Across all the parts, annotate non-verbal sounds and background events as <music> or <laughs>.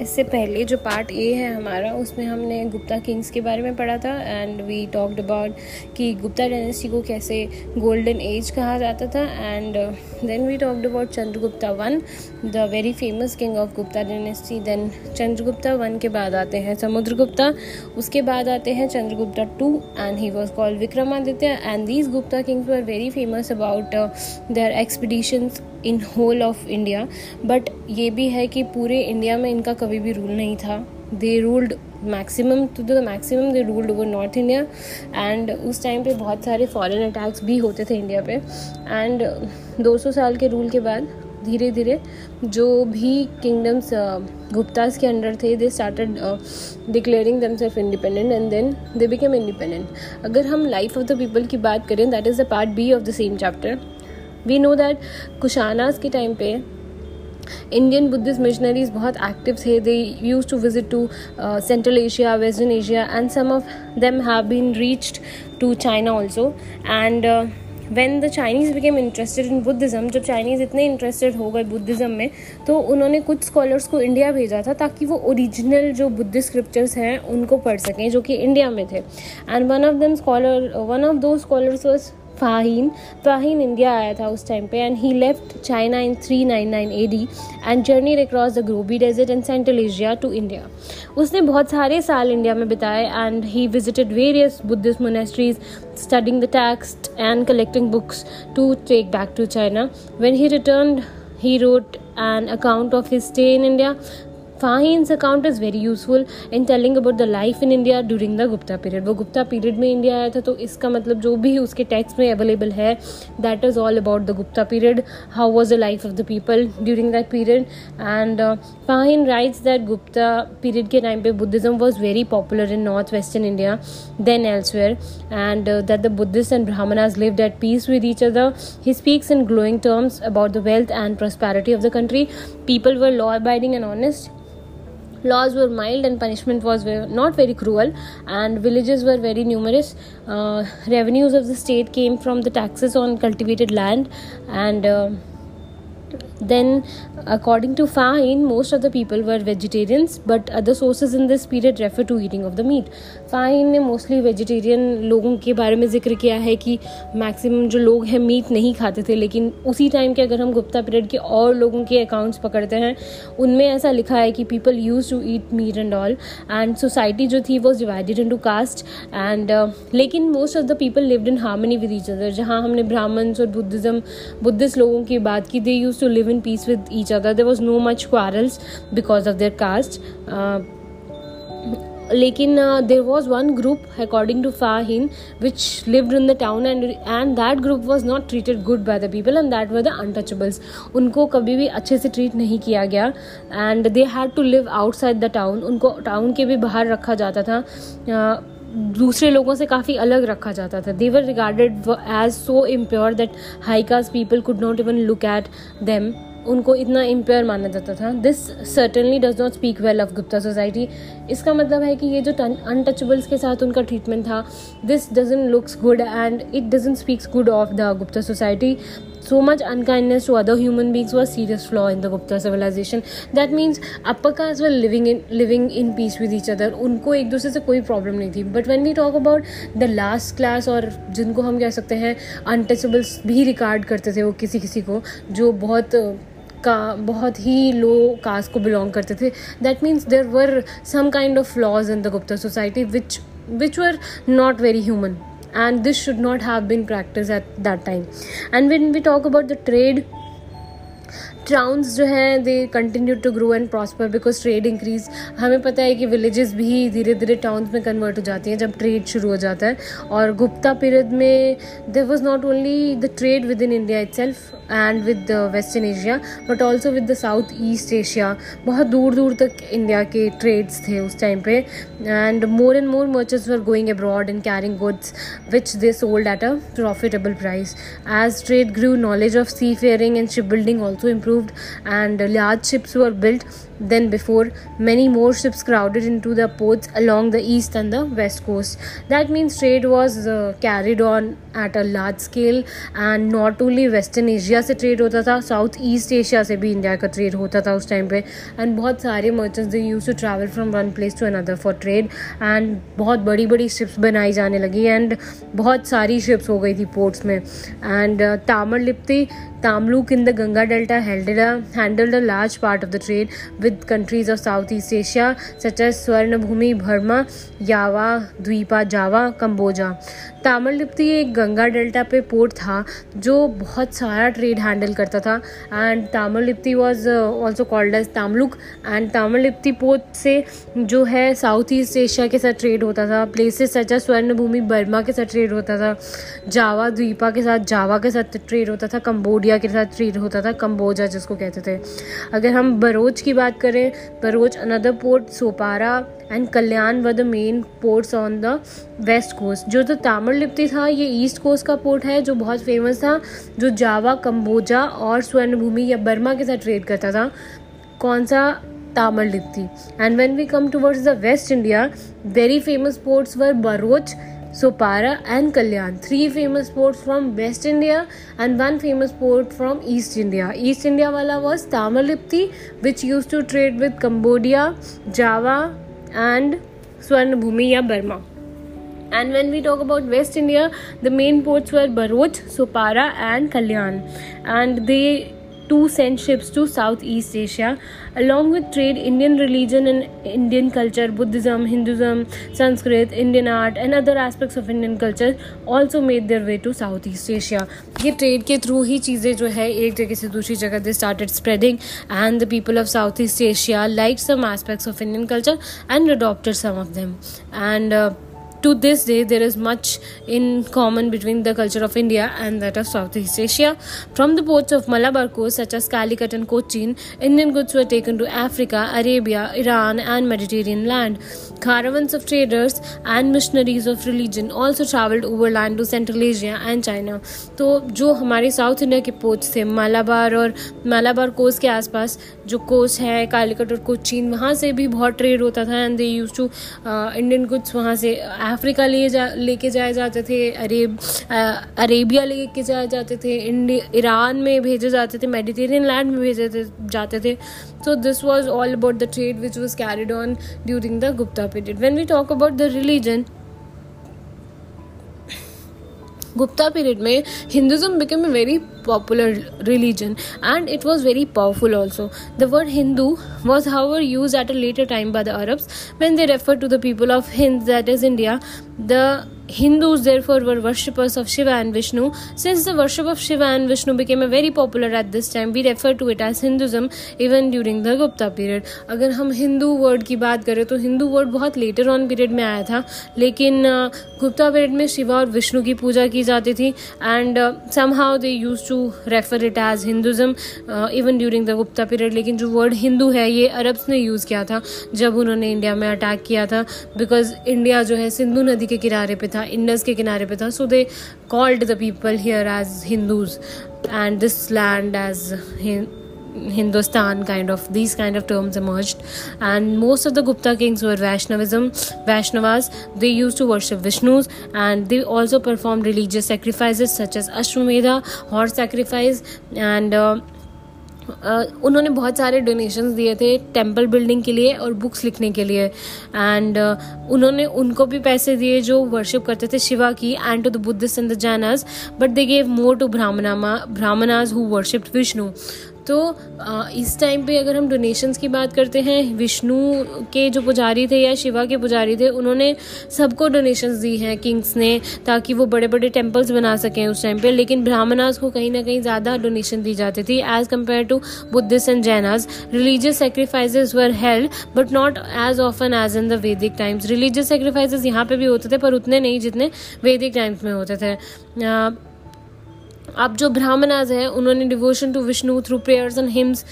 इससे पहले जो पार्ट ए है हमारा, उसमें हमने गुप्ता किंग्स के बारे में पढ़ा था एंड वी टॉक्ड अबाउट कि गुप्ता डायनेस्टी को कैसे गोल्डन एज कहा जाता था and then we talked about Chandragupta one the very famous king of Gupta dynasty then Chandragupta one के बाद आते हैं समुद्रगुप्ता, उसके बाद आते हैं Chandragupta two and he was called Vikramaditya. And these Gupta kings were very famous about their expeditions in whole of India but ये भी है कि पूरे इंडिया में इनका कभी भी रूल नहीं था। They ruled maximum to the maximum they ruled over north India and उस टाइम पे बहुत सारे फॉरेन अटैक्स भी होते थे इंडिया पे। एंड 200 साल के रूल के बाद धीरे धीरे जो भी किंगडम्स गुप्तास के अंडर थे they started declaring them self independent and then they became independent अगर हम लाइफ ऑफ़ द पीपल की बात करें that is the part B of the same chapter we know that Kushanas के टाइम पे Indian Buddhist missionaries बहुत active थे they use to visit to central Asia western Asia and some of them have been reached to China also and when the Chinese became interested in Buddhism जब Chinese इतने interested हो गए Buddhism में तो उन्होंने कुछ scholars को India भेजा था ताकि वो ओरिजिनल जो बुद्धिस्ट स्क्रिप्चर्स हैं उनको पढ़ सकें, जो कि इंडिया में थे। And one of them scholar one of दो scholars was Fahien Fahien India आया था उस टाइम पे and he left China in 399 AD and journey across the Gobi desert and central Asia to India उसने बहुत सारे साल इंडिया में बिताए and he visited various Buddhist monasteries studying the text and collecting books to take back to China. When he returned, he wrote an account of his stay in Fahien's account is very useful in telling about the life in India during the Gupta period वो Gupta period में India आया था तो इसका मतलब जो भी उसके टेक्स्ट में अवेलेबल है that is all about the Gupta period how was the life of the people during that period and Fahien writes that Gupta period के टाइम पे Buddhism was very popular in north western India then elsewhere and that the Buddhist and Brahmanas lived at peace with each other he speaks in glowing terms about the wealth and prosperity of the country. People were law abiding and honest. Laws were mild and punishment was not very cruel and villages were very numerous. Uh, revenues of the state came from the taxes on cultivated land and uh, then according to Fahim, most of the people were vegetarians but other sources in this period refer to eating of the meat. Fahien ने mostly vegetarian लोगों के बारे में ज़िक्र किया है कि maximum जो लोग हैं मीट नहीं खाते थे लेकिन उसी टाइम के अगर हम गुप्ता पीरियड के और लोगों के अकाउंट्स पकड़ते हैं उनमें ऐसा लिखा है कि people use to eat meat and all and society जो थी was divided into caste and लेकिन most of the people lived in harmony with each other जहाँ हमने ब्राह्मण्स और बुद्धिज़्म बुद्धिस्ट लोगों की बात की they use to live in peace with each other there was no much quarrels because of their caste लेकिन there was one group according to Fahien which lived in the town and and that group was not treated good by the people and that were the untouchables उनको कभी भी अच्छे से treat नहीं किया गया and they had to live outside the town उनको town के भी बाहर रखा जाता था। Uh, दूसरे लोगों से काफ़ी अलग रखा जाता था। They were regarded as so impure that high caste people could not even look at them उनको इतना इम्प्योर माना जाता था। This certainly does not speak well of Gupta society इसका मतलब है कि ये जो अनटचेबल्स के साथ उनका ट्रीटमेंट था this doesn't looks good and it doesn't speaks good of the Gupta society so much unkindness to other human beings was serious flaw in the Gupta civilization. That means upper caste were living in living in peace with each other. उनको एक दूसरे से कोई problem नहीं थी but when we talk about the last class और जिनको हम कह सकते हैं अनटचेबल्स भी रिकार्ड करते थे वो किसी किसी को, जो बहुत का, बहुत ही लो कास्ट को बिलोंग करते थे that means there were some kind of flaws in the Gupta society which which were not very human and this should not have been practiced at that time. And when we talk about the trade towns जो हैं they continue to grow and prosper because trade increase हमें पता है कि villages भी धीरे धीरे towns में कन्वर्ट हो जाती हैं जब ट्रेड शुरू हो जाता है। और गुप्ता पीरियड में there was not only the trade within India itself and with western Asia but also with the south east Asia बहुत दूर दूर तक इंडिया के ट्रेड्स थे उस टाइम पे and more and more merchants were going abroad and carrying goods which they sold at a profitable price as trade grew knowledge of sea faring and ship building also improve and large ships were built built than before. Many more ships crowded into the ports along the east and the west coast. That means trade was uh, carried on at a large scale and not only Western Asia से trade होता था South East Asia से भी India का trade होता था उस time पे and बहुत सारे merchants they used to travel from one place to another for trade and बहुत बड़ी बड़ी ships बनाई जाने लगी and बहुत सारी ships हो गई थी ports में and uh, Lipti Tamluk in the Ganga Delta handled a large part of the trade with countries of Southeast Asia such as Swarnabhumi, Burma, Java, Dvipa, Java, Cambodia. तामरलिप्ति एक Ganga delta पे port था जो बहुत सारा trade handle करता था and Tamralipti was also called as Tamluk and Tamralipti port से जो है साउथ ईस्ट एशिया के साथ ट्रेड होता था प्लेसेस सच एज स्वर्ण भूमि बर्मा के साथ ट्रेड होता था जावा द्वीपा के साथ जावा के साथ ट्रेड होता था कम्बोडिया के साथ ट्रेड होता था, कम्बोजा जिसको कहते थे। अगर हम बरोच की बात करें Broach another port Sopara and Kalyan were the main ports on the west coast जो तो तामरलिप्ति था, ये ईस्ट कोस्ट का पोर्ट है, जो बहुत फ़ेमस था, जो जावा, कम्बोजा और स्वर्णभूमि या बर्मा के साथ ट्रेड करता था। कौन सा? Tamralipti and when we come towards the west India very famous ports were Broach Sopara and Kalyan. Three famous ports from West India and one famous port from East India. East India wala was Tamalipti, which used to trade with Cambodia, Java, and Swarnabhumi Burma. And when we talk about West India, the main ports were Bharuch, Sopara, and Kalyan. And they too sent ships to Southeast Asia. Along with trade, Indian religion and Indian culture, Buddhism, Hinduism, Sanskrit, Indian art, and other aspects of Indian culture also made their way to Southeast Asia. ये trade के through ही चीज़ें जो है एक जगह से दूसरी जगह they started spreading and the people of south east Asia like some aspects of Indian culture and adopted some of them and to this day, there is much in common between the culture of India and that of Southeast Asia. From the ports of Malabar coast, such as Calicut and Cochin, Indian goods were taken to Africa, Arabia, Iran, and Mediterranean land. Caravans of traders and missionaries of religion also traveled overland to Central Asia and China. तो जो हमारे south India के ports थे मालाबार और Malabar coast के आसपास जो coast है कालिकट और कोचीन वहाँ से भी बहुत ट्रेड होता था and they use to Indian goods वहाँ से अफ्रीका ले जा, लेके जाए जाते थे, अरेब अरेबिया लेके जाए जाते थे इंडिया ईरान में भेजे जाते थे, मेडिटेरियन लैंड में भेजे जाते थे। So this was all about the trade which was carried on during the Gupta period when we talk about the religion Gupta period में Hinduism became a very popular religion and it was very powerful also the word Hindu was how however use at a later time by the Arabs when they refer to the people of Hind that is India the Hindus therefore were worshippers of Shiva and Vishnu. Since the worship of Shiva and Vishnu became a very popular at this time, we refer to it as Hinduism even during the Gupta period. अगर हम Hindu word की बात करें तो Hindu word बहुत later on period में आया था लेकिन गुप्ता पीरियड में शिवा और विष्णु की पूजा की जाती थी and somehow they use to refer it as Hinduism even during the Gupta period लेकिन जो वर्ड हिंदू है ये अरब्स ने यूज़ किया था जब उन्होंने इंडिया में अटैक किया था बिकॉज़ इंडिया जो है सिंधु नदी के किनारे पे था था इंडस के किनारे पे था so they called the people here as Hindus and this land as Hindustan kind of these kind of terms emerged and most of the Gupta kings were Vaishnavism Vaishnavas they used to worship Vishnus and they also performed religious sacrifices such as Ashwamedha horse sacrifice and uh, उन्होंने बहुत सारे donations दिए थे temple building के लिए और books लिखने के लिए। एंड उन्होंने उनको भी पैसे दिए जो वर्शिप करते थे शिवा की and to the Buddhist and the Jains but they gave more to ब्राह्मणामा Brahmanas who worship Vishnu तो इस टाइम पे अगर हम डोनेशंस की बात करते हैं, विष्णु के जो पुजारी थे या शिवा के पुजारी थे, उन्होंने सबको डोनेशंस दी हैं किंग्स ने, ताकि वो बड़े बड़े टेम्पल्स बना सकें उस टाइम पे। लेकिन ब्राह्मणास को कहीं ना कहीं ज़्यादा डोनेशन दी जाती थी as compare to Buddhist and Jainas religious sacrifices were held but not as often as in the Vedic times religious sacrifices यहाँ पे भी होते थे, पर उतने नहीं जितने वैदिक टाइम्स में होते थे। अब जो ब्राह्मणाज हैं उन्होंने devotion to Vishnu through prayers and hymns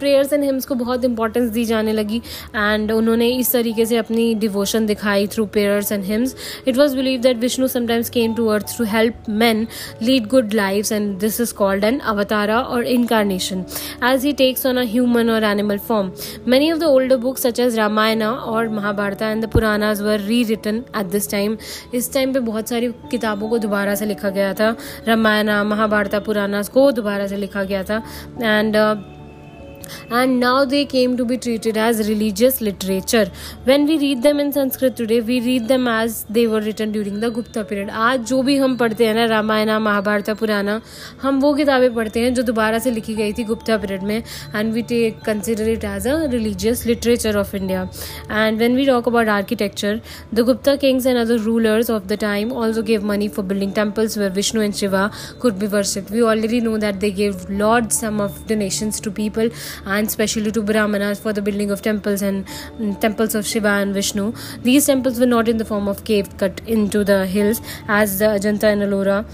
prayers and hymns को बहुत इंपॉर्टेंस दी जाने लगी एंड उन्होंने इस तरीके से अपनी डिवोशन दिखाई through prayers and hymns it was believe that Vishnu sometimes came to earth to help man lead good life and this is called an avatara और incarnation as he takes on a human और animal form many of the older books such as Ramayana और Mahabharata and the Puranas were rewritten at this time this time पे बहुत सारी किताबों को दोबारा से लिखा गया था. रामायणा महाभारत पुरानाज को दोबारा से लिखा गया था. And and now they came to be treated as religious literature when we read them in sanskrit today we read them as they were written during the gupta period आज जो भी हम पढ़ते हैं ना रामायण महाभारत पुराना हम वो किताबें पढ़ते हैं जो दोबारा से लिखी गई थी गुप्ता पीरियड में and we take consider it as a religious literature of India and when we talk about architecture the Gupta kings and other rulers of the time also gave money for building temples where Vishnu and Shiva could be worshipped. We already know that they gave large sum of donations to people and especially to Brahmanas for the building of temples and mm, temples of Shiva and Vishnu. These temples were not in the form of cave cut into the hills as the Ajanta and Ellora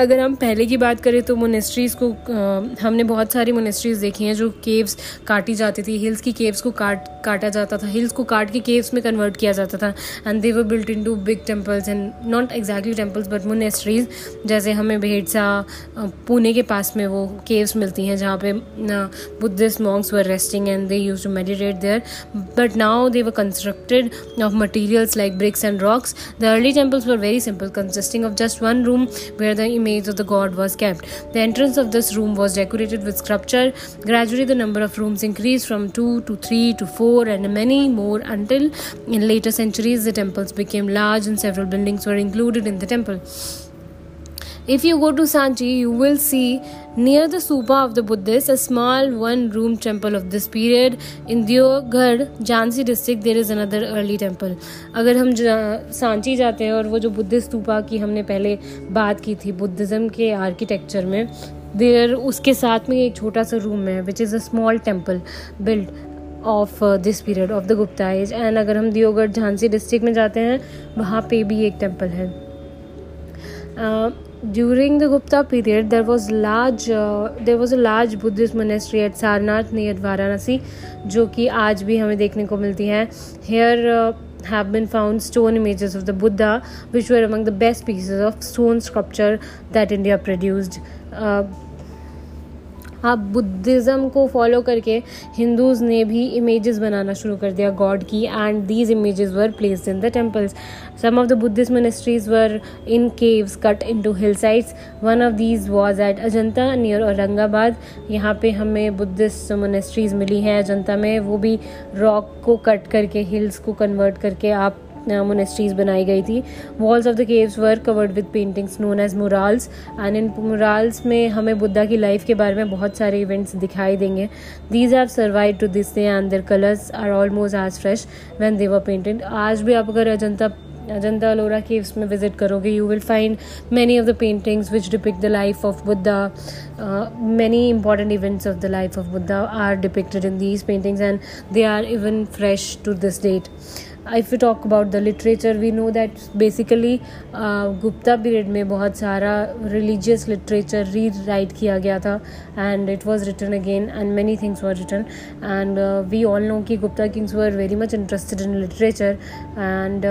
अगर हम पहले की बात करें तो monasteries को आ, हमने बहुत सारी मोनेस्ट्रीज़ देखी हैं जो केव्स काटी जाती थी। हिल्स की केव्स को काट काटा जाता था। हिल्स को काट के केव्स में कन्वर्ट किया जाता था। And they were built in to big temples and not exactly temples but monasteries जैसे हमें भेड़सा पुणे के पास में वो केव्स मिलती हैं जहाँ पे Buddhist monks were resting and they use to meditate there but now they were constructed of materials like bricks and rocks the early temples were very simple consisting of just one room where the of the god was kept. The entrance of this room was decorated with sculpture. Gradually, the number of rooms increased from 2 to 3 to 4 and many more until in later centuries the temples became large and several buildings were included in the temple. If you go to Sanchi, you will see near the Supa of the Buddhists a small one room temple of this period. In Deoghar, Jhansi district, there is another early temple. अगर हम सांची जाते हैं और वो जो Buddhist stupa की हमने पहले बात की थी बुद्धिज़्म के आर्किटेक्चर में देर उसके साथ में एक छोटा सा रूम है which is a small temple build of this period of the Gupta age and अगर हम दियोगढ़ झांसी डिस्ट्रिक्ट में जाते हैं वहाँ पे भी एक टेंपल है uh, during the Gupta period, there was large uh, there was a large Buddhist monastery at Sarnath near Varanasi, जो कि आज भी हमें देखने को मिलती हैं. Here uh, have been found stone images of the Buddha, which were among the best pieces of stone sculpture that India produced. Uh, आप बुद्धिज़्म को फॉलो करके हिंदूज़ ने भी इमेजेस बनाना शुरू कर दिया गॉड की and these images were placed in the temples some of the Buddhist monasteries were in caves cut into hillsides one of these was at Ajanta near Aurangabad यहाँ पे हमें बुद्धिस्ट मिनिस्ट्रीज मिली हैं अजंता में। वो भी रॉक को cut करके hills को कन्वर्ट करके आप मोनेस्ट्रीज बनाई गई थी। Walls of the caves were covered with paintings known as murals and in murals में हमें बुद्धा की लाइफ के बारे में बहुत सारे इवेंट्स दिखाई देंगे। These have survive to this day and their colours are almost as fresh when they were painted आज भी आप अगर अजंता अजंता अलोरा केव्स में विज़िट करोगे you will find many of the paintings which depict the life of Buddha many important events of the life of Buddha are depicted in these paintings and they are even fresh to this date if you talk about the literature we know that uh, Gupta period में बहुत सारा religious literature री right किया गया था and it was written again and many things were written and we all know कि Gupta kings were very much interested in literature and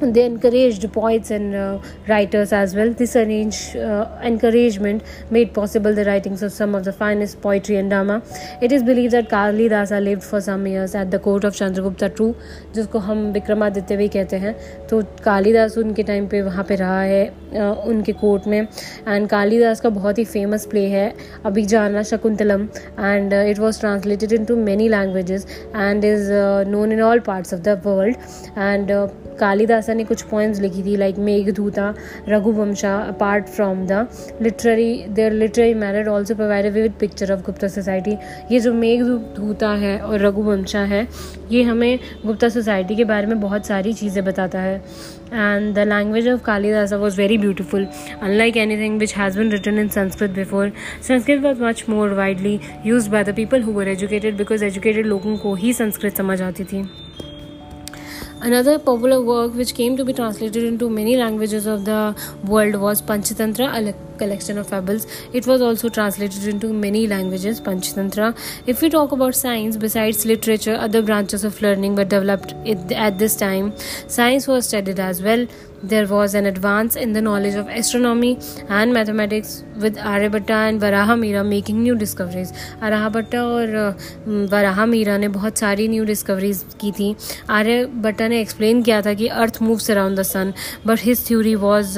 they encouraged poets and uh, writers as well. This arrange, uh, encouragement made possible the writings of some of the finest poetry and drama. It is believed that Kalidasa lived for some years at the court of Chandragupta II, जिसको हम विक्रमादित्य भी कहते हैं तो कालिदास उनके time पे वहाँ पे रहा है uh, उनके कोर्ट में एंड कालिदास का बहुत ही फ़ेमस प्ले है Abhijnana Shakuntalam and it was translated into many languages and is known in all parts of the world and Kalidasa Manisha ने कुछ पोइम्स लिखी थी like Megh Meghaduta Raghuvamsha apart from the literary their literary merit also provide vivid picture of Gupta society ये जो मेघ मेघधूता है और रघुवंशा है, ये हमें गुप्ता सोसाइटी के बारे में बहुत सारी चीज़ें बताता है। And the language of Kalidasa was very beautiful unlike anything which has been written in Sanskrit before Sanskrit was much more widely use by the people who were educated because educated लोगों को ही संस्कृत समझ आती थी। Another popular work which came to be translated into many languages of the world was Panchatantra, a collection of fables. It was also translated into many languages, Panchatantra. If we talk about science, besides literature, other branches of learning were developed at this time. Science was studied as well. There was an advance in the knowledge of astronomy and mathematics with Aryabhatta and Varahamira making new discoveries. Aryabhatta और वराहमीरा ने बहुत सारी new discoveries की थी आर्यभट्टा ने explain किया था कि earth moves around the sun but his theory was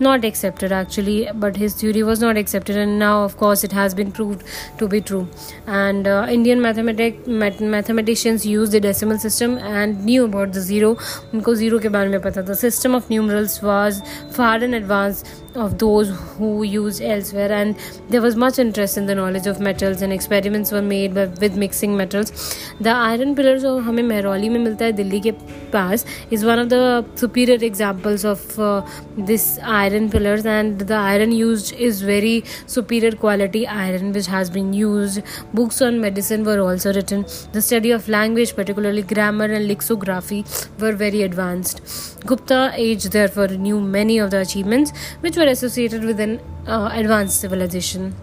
not accepted actually but his theory was not accepted and now of course it has been proved to be true and uh, indian mathematic mathematicians used the decimal system and knew about the zero उनको zero के बारे में पता था system of numerals was far in advance of those who used elsewhere and there was much interest in the knowledge of metals and experiments were made by, with mixing metals the iron pillars जो हमें मेहरौली में मिलता है दिल्ली के पास is one of the superior examples of uh, this iron pillars and the iron used is very superior quality iron which has been used books on medicine were also written the study of language particularly grammar and lexicography were very advanced gupta age therefore knew many of the achievements which were associated with an uh, advanced civilization.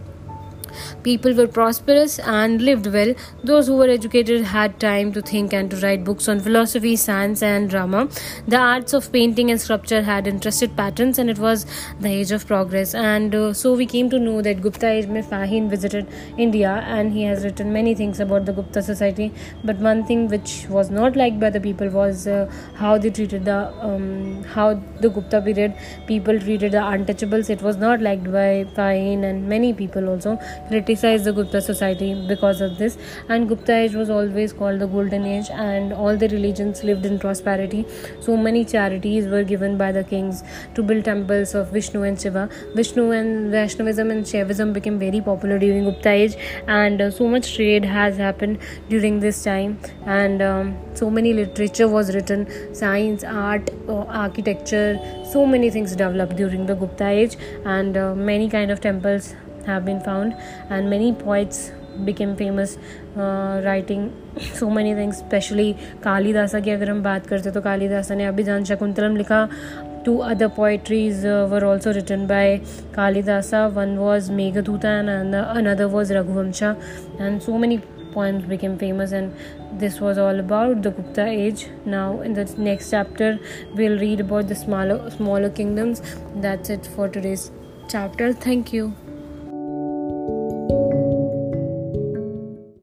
People were prosperous and lived well. Those who were educated had time to think and to write books on philosophy, science, and drama. The arts of painting and sculpture had interested patterns, and it was the age of progress. And uh, so we came to know that Gupta age mein Fahim visited India, and he has written many things about the Gupta society. But one thing which was not liked by the people was uh, how they treated the um, how the Gupta period people treated the untouchables. It was not liked by Fahim and many people also criticized the Gupta society because of this. And Gupta age was always called the golden age, and all the religions lived in prosperity. So many charities were given by the kings to build temples of Vishnu and Shiva. Vishnu and Vaishnavism and Shaivism became very popular during Gupta age, and uh, so much trade has happened during this time, and um, so many literature was written, science, art, uh, architecture, so many things developed during the Gupta age, and uh, many kind of temples have been found and many poets became famous uh, writing <laughs> so many things especially Kalidasa की अगर हम बात करते तो कालिदासा ने अभिजान शकुंतलम लिखा two other poetries uh, were also written by Kalidasa. One was Meghaduta and another was Raghuvamsha. And so many poems became famous and this was all about the Gupta age. Now in the next chapter we'll read about the smaller smaller kingdoms. That's it for today's chapter. Thank you.